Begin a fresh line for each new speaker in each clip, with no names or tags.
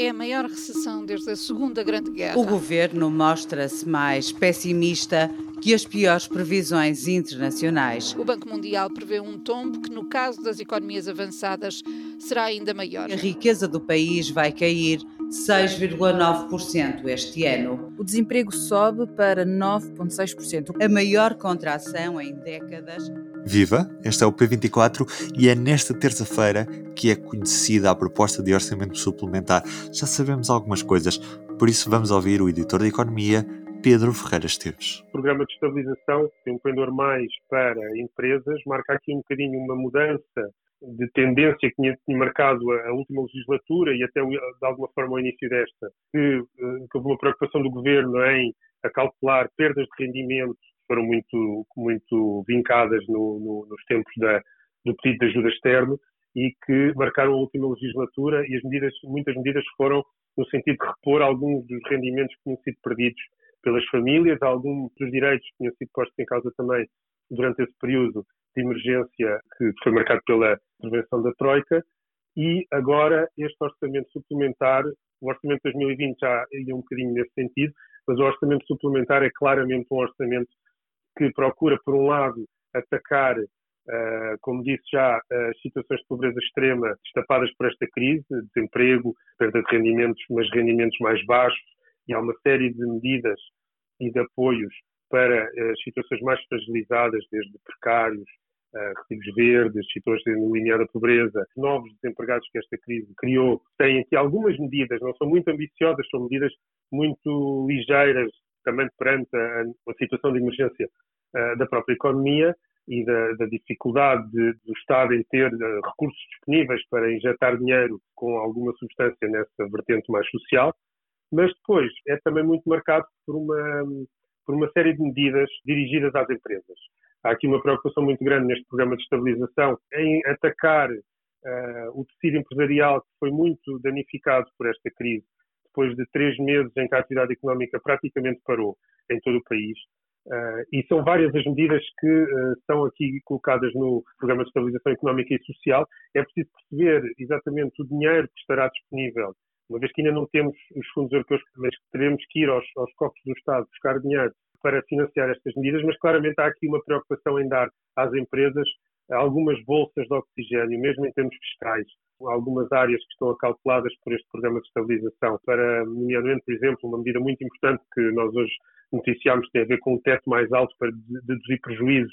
É a maior recessão desde a Segunda Grande Guerra.
O governo mostra-se mais pessimista que as piores previsões internacionais.
O Banco Mundial prevê um tombo que, no caso das economias avançadas, será ainda maior.
A riqueza do país vai cair 6,9% este ano.
O desemprego sobe para 9,6%.
A maior contração em décadas.
Viva! Este é o P24 e é nesta terça-feira que é conhecida a proposta de orçamento suplementar. Já sabemos algumas coisas, por isso vamos ouvir o editor de Economia, Pedro Ferreira Esteves.
O programa de estabilização tem um pendor mais para empresas, marca aqui um bocadinho uma mudança de tendência que tinha, marcado a, última legislatura e até de alguma forma o início desta, que, eh, que houve uma preocupação do governo em calcular perdas de rendimento foram muito, muito vincadas no, no, nos tempos da, do pedido de ajuda externo e que marcaram a última legislatura e as medidas, muitas medidas foram no sentido de repor alguns dos rendimentos que tinham sido perdidos pelas famílias, alguns dos direitos que tinham sido postos em causa também durante esse período de emergência que foi marcado pela intervenção da Troika e agora este orçamento suplementar, o orçamento de 2020 já ia um bocadinho nesse sentido, mas o orçamento suplementar é claramente um orçamento que procura, por um lado, atacar, uh, como disse já, as situações de pobreza extrema destapadas por esta crise, desemprego, perda de rendimentos, mas rendimentos mais baixos, e há uma série de medidas e de apoios para as situações mais fragilizadas, desde precários, recibos verdes, situações no limiar da pobreza, novos desempregados que esta crise criou. Tem aqui algumas medidas, não são muito ambiciosas, são medidas muito ligeiras, também perante a, a situação de emergência uh, da própria economia e da, da dificuldade de, do Estado em ter uh, recursos disponíveis para injetar dinheiro com alguma substância nessa vertente mais social, mas depois é também muito marcado por uma, por uma série de medidas dirigidas às empresas. Há aqui uma preocupação muito grande neste programa de estabilização em atacar uh, o tecido empresarial que foi muito danificado por esta crise depois de três meses em que a atividade económica praticamente parou em todo o país. Uh, e são várias as medidas que uh, aqui colocadas no Programa de Estabilização Económica e Social. É preciso perceber exatamente o dinheiro que estará disponível, uma vez que ainda não temos os fundos europeus, mas teremos que ir aos, aos cofres do Estado buscar dinheiro para financiar estas medidas, mas claramente há aqui uma preocupação em dar às empresas algumas bolsas de oxigênio, mesmo em termos fiscais, algumas áreas que estão calculadas por este programa de estabilização, para, nomeadamente, por exemplo, uma medida muito importante que nós hoje noticiámos tem a ver com um teto mais alto para deduzir prejuízos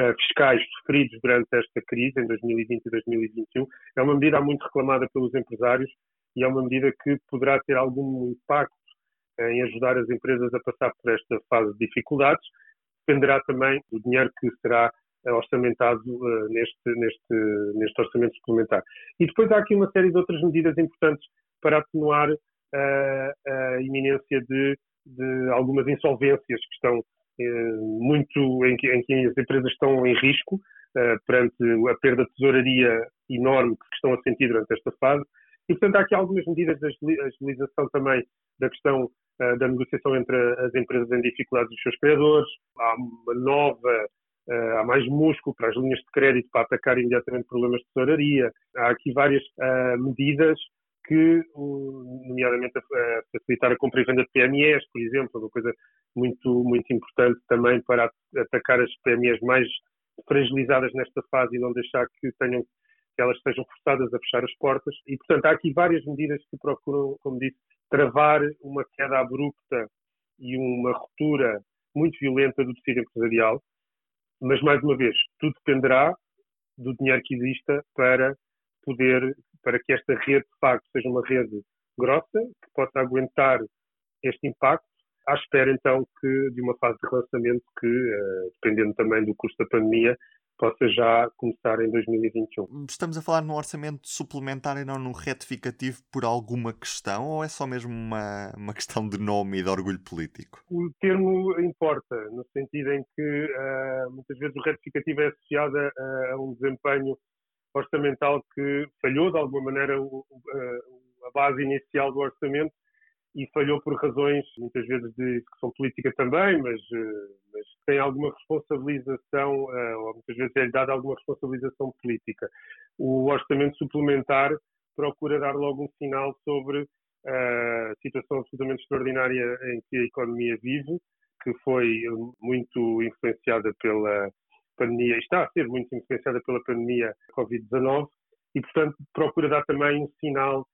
uh, fiscais sofridos durante esta crise, em 2020 e 2021. É uma medida muito reclamada pelos empresários e é uma medida que poderá ter algum impacto em ajudar as empresas a passar por esta fase de dificuldades. Dependerá também do dinheiro que será orçamentado uh, neste, neste, neste orçamento suplementar. E depois há aqui uma série de outras medidas importantes para atenuar uh, a iminência de, de, algumas insolvências que estão muito em que, em que, as empresas estão em risco perante a perda de tesouraria enorme que estão a sentir durante esta fase. E, portanto, há aqui algumas medidas de agilização também da questão da negociação entre as empresas em dificuldades dos seus credores. Há uma nova Uh, há mais músculo para as linhas de crédito para atacar imediatamente problemas de tesouraria. Há aqui várias uh, medidas que, nomeadamente, facilitar a compra e venda de PMEs, por exemplo, uma coisa muito, muito importante também para atacar as PMEs mais fragilizadas nesta fase e não deixar que tenham que elas sejam forçadas a fechar as portas. E, portanto, há aqui várias medidas que procuram, como disse, travar uma queda abrupta e uma ruptura muito violenta do tecido empresarial, mas, mais uma vez, tudo dependerá do dinheiro que exista para poder, para que esta rede, de facto, seja uma rede grossa, que possa aguentar este impacto, à espera, então, que de uma fase de relançamento que, eh, dependendo também do custo da pandemia, possa já começar em 2021.
Estamos a falar num orçamento suplementar e não num retificativo por alguma questão ou é só mesmo uma, uma questão de nome e de orgulho político?
O termo importa, no sentido em que uh, muitas vezes o retificativo é associado a, a, um desempenho orçamental que falhou de alguma maneira o, a, a base inicial do orçamento e falhou por razões, muitas vezes, de execução política também, mas, eh, mas tem alguma responsabilização, eh, ou muitas vezes é-lhe dada alguma responsabilização política. O orçamento suplementar procura dar logo um sinal sobre a situação absolutamente extraordinária em que a economia vive, que foi muito influenciada pela pandemia, está a ser muito influenciada pela pandemia Covid-19, e, portanto, procura dar também um sinal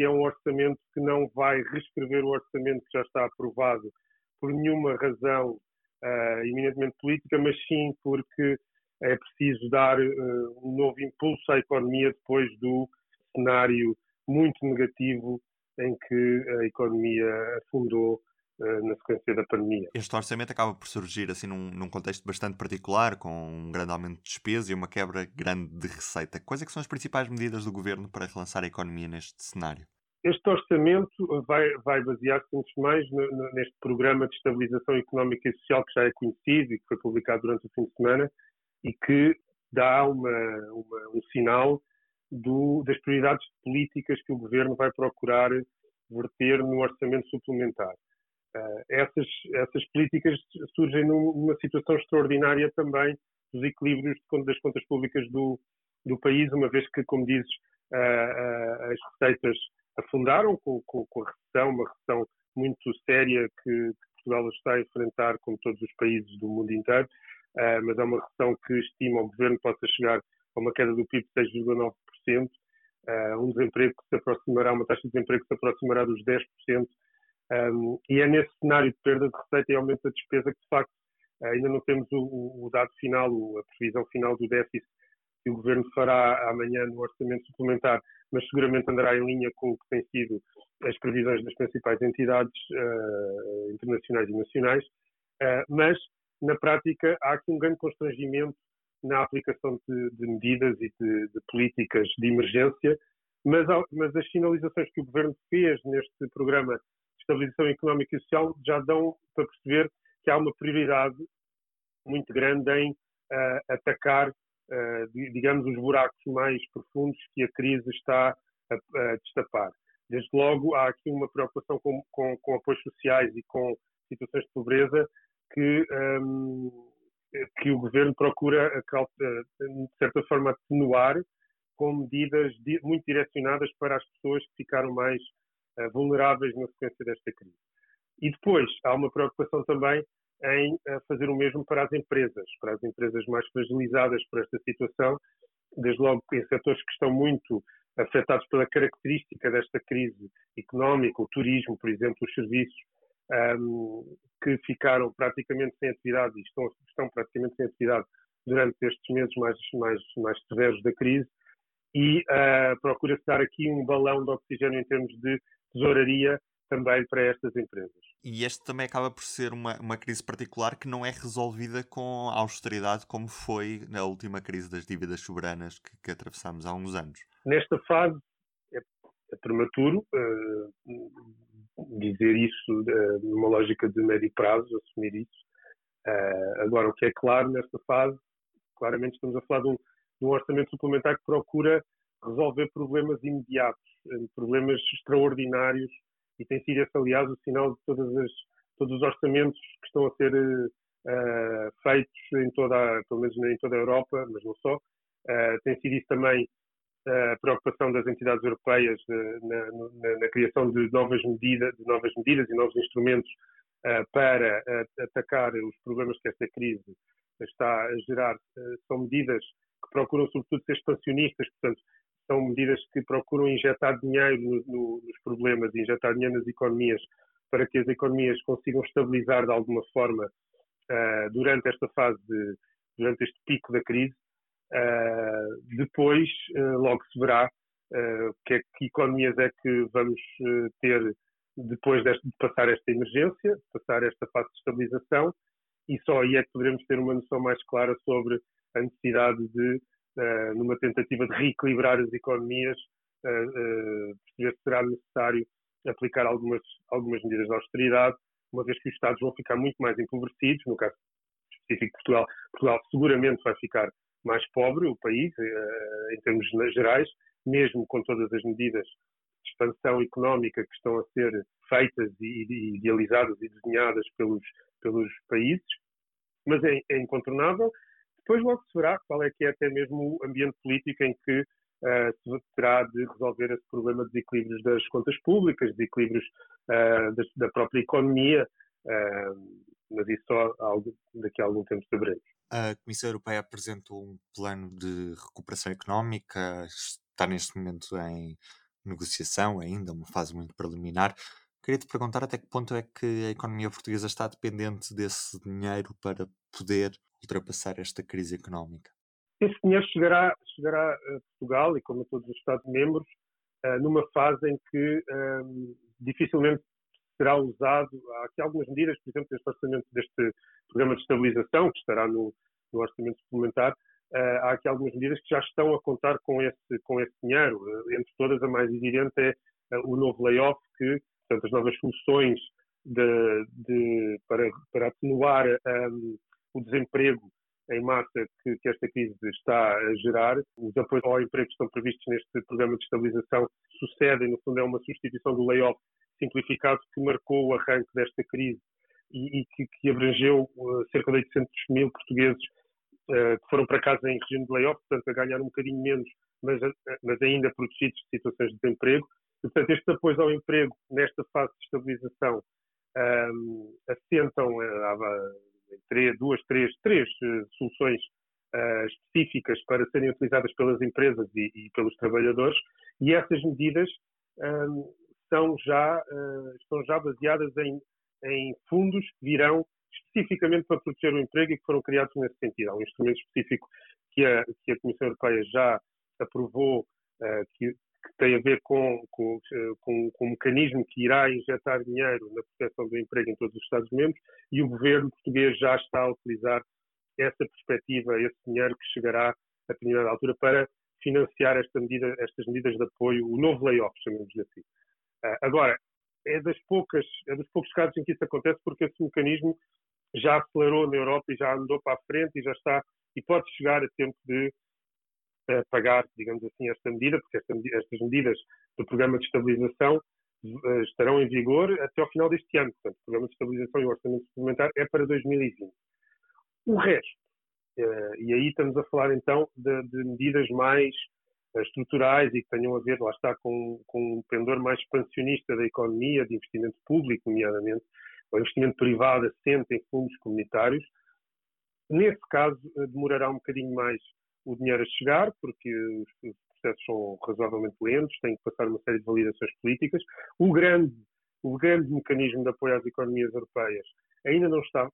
que é um orçamento que não vai reescrever o orçamento que já está aprovado por nenhuma razão uh, eminentemente política, mas sim porque é preciso dar uh, um novo impulso à economia depois do cenário muito negativo em que a economia afundou na sequência da pandemia.
Este orçamento acaba por surgir assim num, num, contexto bastante particular, com um grande aumento de despesa e uma quebra grande de receita. Quais é são as principais medidas do governo para relançar a economia neste cenário?
Este orçamento vai, vai basear-se, antes de mais, neste programa de estabilização económica e social que já é conhecido e que foi publicado durante o fim de semana e que dá uma, uma, um sinal do, das prioridades políticas que o governo vai procurar verter no orçamento suplementar. Uh, essas, essas políticas surgem numa situação extraordinária também dos equilíbrios das contas públicas do, do país, uma vez que, como dizes, uh, uh, as receitas afundaram com, com, com, a recessão, uma recessão muito séria que, que, Portugal está a enfrentar, como todos os países do mundo inteiro, mas é uma recessão que estima o governo possa chegar a uma queda do PIB de 6,9%, uh, um desemprego que se aproximará, uma taxa de desemprego que se aproximará dos 10%, um, e é nesse cenário de perda de receita e aumento da despesa que, de facto, ainda não temos o, o dado final, a previsão final do déficit que o Governo fará amanhã no Orçamento Suplementar, mas seguramente andará em linha com o que têm sido as previsões das principais entidades uh, internacionais e nacionais, uh, mas, na prática, há aqui um grande constrangimento na aplicação de, de medidas e de, de, políticas de emergência, mas, mas, as sinalizações que o Governo fez neste programa estabilização económica e social já dão para perceber que há uma prioridade muito grande em uh, atacar eh, digamos, os buracos mais profundos que a crise está a, a destapar. Desde logo, há aqui uma preocupação com, com, com, apoios sociais e com situações de pobreza que, um, ehm, que o governo procura, de certa forma, atenuar com medidas muito direcionadas para as pessoas que ficaram mais uh, vulneráveis na sequência desta crise. E depois, há uma preocupação também em eh, fazer o mesmo para as empresas, para as empresas mais fragilizadas por esta situação, desde logo em setores que estão muito afetados pela característica desta crise económica, o turismo, por exemplo, os serviços, um, ehm, que ficaram praticamente sem atividade e estão, estão praticamente sem atividade durante estes meses mais, mais, mais severos da crise, e uh, procura-se dar aqui um balão de oxigênio em termos de tesouraria também para estas empresas.
E este também acaba por ser uma, uma crise particular que não é resolvida com austeridade como foi na última crise das dívidas soberanas que, que atravessámos há uns anos.
Nesta fase é, é prematuro uh, dizer isso uh, numa lógica de médio prazo, assumir isso. Uh, agora, o que é claro nesta fase, claramente estamos a falar de um, um orçamento suplementar que procura resolver problemas imediatos, problemas extraordinários e tem sido esse, aliás, o sinal de as, todos os orçamentos que estão a ser uh, feitos em toda, pelo menos em toda a Europa, mas não só. Uh, tem sido isso também a preocupação das entidades europeias na, na, na criação de novas, medidas, de novas medidas e novos instrumentos uh, para atacar os problemas que esta crise está a gerar. são medidas que procuram, sobretudo, ser expansionistas, portanto, são medidas que procuram injetar dinheiro no, no, nos problemas, injetar dinheiro nas economias, para que as economias consigam estabilizar de alguma forma uh, durante esta fase, de, durante este pico da crise. Uh, depois, uh, logo se verá que, que, economias é que vamos ter depois deste, de passar esta emergência, de passar esta fase de estabilização, e só aí é que poderemos ter uma noção mais clara sobre a necessidade de uh, numa tentativa de reequilibrar as economias, uh, perceber se será necessário aplicar algumas, algumas medidas de austeridade, uma vez que os Estados vão ficar muito mais empobrecidos, no caso específico de Portugal, Portugal seguramente vai ficar mais pobre, o país, em termos gerais, mesmo com todas as medidas de expansão económica que estão a ser feitas e, idealizadas e desenhadas pelos, pelos países, mas é, é incontornável depois logo se verá qual é que é até mesmo o ambiente político em que uh, terá de resolver esse problema de desequilíbrios das contas públicas, desequilíbrios uh, da, da, própria economia, uh, mas isso só algo, daqui a algum tempo saberemos.
A Comissão Europeia apresentou um plano de recuperação económica, está neste momento em negociação ainda, uma fase muito preliminar. Queria te perguntar até que ponto é que a economia portuguesa está dependente desse dinheiro para poder ultrapassar esta crise económica.
Esse dinheiro chegará, chegará a Portugal e, como a todos os Estados-membros, eh, numa fase em que um, ehm, dificilmente será usado. Há aqui algumas medidas, por exemplo, deste orçamento, deste programa de estabilização, que estará no, no orçamento suplementar, uh, há aqui algumas medidas que já estão a contar com esse, com esse dinheiro. Uh, entre todas, a mais evidente é o novo layoff, que, portanto, as novas soluções de, de, para, para atenuar um, o desemprego em massa que, que, esta crise está a gerar. Os apoios ao emprego que estão previstos neste programa de estabilização sucedem, no fundo, é uma substituição do layoff simplificado que marcou o arranque desta crise e, e que, que, abrangeu uh, cerca de 800 mil portugueses uh, que foram para casa em regime de layoff, portanto, a ganhar um bocadinho menos, mas, uh, mas ainda protegidos de situações de desemprego. Portanto, estes apoios ao emprego nesta fase de estabilização um, assentam três, duas, três, três uh, soluções uh, específicas para serem utilizadas pelas empresas e, e pelos trabalhadores, e essas medidas um, são já, uh, estão já baseadas em, em fundos que virão especificamente para proteger o emprego e que foram criados nesse sentido. Há um instrumento específico que a, que a Comissão Europeia já aprovou, uh, que, que, tem a ver com, com, com, com, um mecanismo que irá injetar dinheiro na proteção do emprego em todos os Estados-membros e o governo português já está a utilizar essa perspectiva, esse dinheiro que chegará a determinada altura para financiar esta medida, estas medidas de apoio, o novo layoff, chamemos-lhe assim. Uh, agora, é, das poucas, é dos poucos casos em que isso acontece porque esse mecanismo já acelerou na Europa e já andou para a frente e já está, e pode chegar a tempo de uh, pagar, digamos assim, esta medida, porque esta, estas medidas do programa de estabilização uh, estarão em vigor até ao final deste ano. Portanto, o programa de estabilização e o orçamento suplementar é para 2020. O resto, e aí estamos a falar então de, de medidas mais estruturais e que tenham a ver, lá está, com, com um pendor mais expansionista da economia, de investimento público, nomeadamente, ou investimento privado assente em fundos comunitários. Nesse caso, eh, demorará um bocadinho mais o dinheiro a chegar, porque os processos são razoavelmente lentos, têm que passar uma série de validações políticas. O grande, o grande mecanismo de apoio às economias europeias ainda não está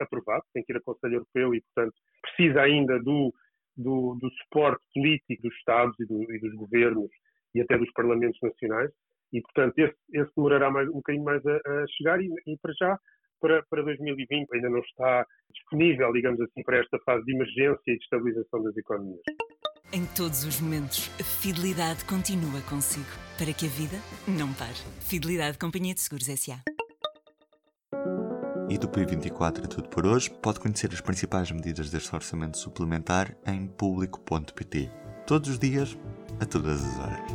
aprovado, tem que ir ao Conselho Europeu e, portanto, precisa ainda do do, do suporte político dos Estados e, do, e, dos governos e até dos parlamentos nacionais. E, portanto, esse, esse demorará mais, um bocadinho mais a, a chegar e, e, para já, para, para 2020, ainda não está disponível, digamos assim, para esta fase de emergência e de estabilização das economias.
Em todos os momentos, a fidelidade continua consigo, para que a vida não pare. Fidelidade Companhia de Seguros S.A.
E do P24 é tudo por hoje. Pode conhecer as principais medidas deste orçamento suplementar em público.pt. Todos os dias, a todas as horas.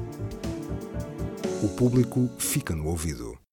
O público fica no ouvido.